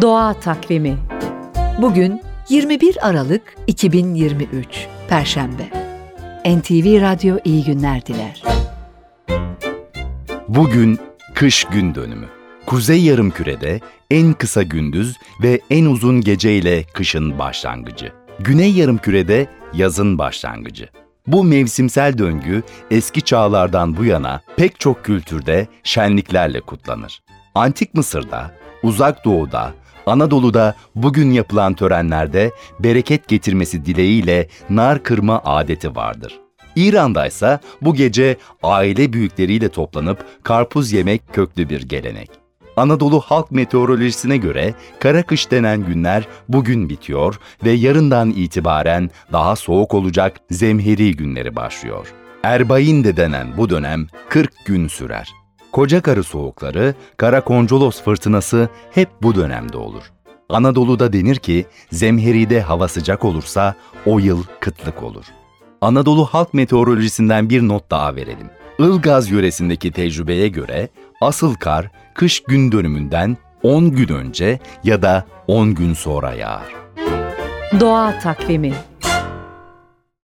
Doğa Takvimi Bugün 21 Aralık 2023 Perşembe NTV Radyo iyi günler diler. Bugün kış gün dönümü. Kuzey yarımkürede en kısa gündüz ve en uzun gece ile kışın başlangıcı. Güney yarımkürede yazın başlangıcı. Bu mevsimsel döngü eski çağlardan bu yana pek çok kültürde şenliklerle kutlanır. Antik Mısır'da, Uzak Doğu'da, Anadolu'da bugün yapılan törenlerde bereket getirmesi dileğiyle nar kırma adeti vardır. İran'da ise bu gece aile büyükleriyle toplanıp karpuz yemek köklü bir gelenek. Anadolu halk meteorolojisine göre kara kış denen günler bugün bitiyor ve yarından itibaren daha soğuk olacak zemheri günleri başlıyor. Erbain de denen bu dönem 40 gün sürer. Koca karı soğukları, kara koncolos fırtınası hep bu dönemde olur. Anadolu'da denir ki zemheride hava sıcak olursa o yıl kıtlık olur. Anadolu halk meteorolojisinden bir not daha verelim. Ilgaz yöresindeki tecrübeye göre asıl kar kış gün dönümünden 10 gün önce ya da 10 gün sonra yağar. Doğa Takvimi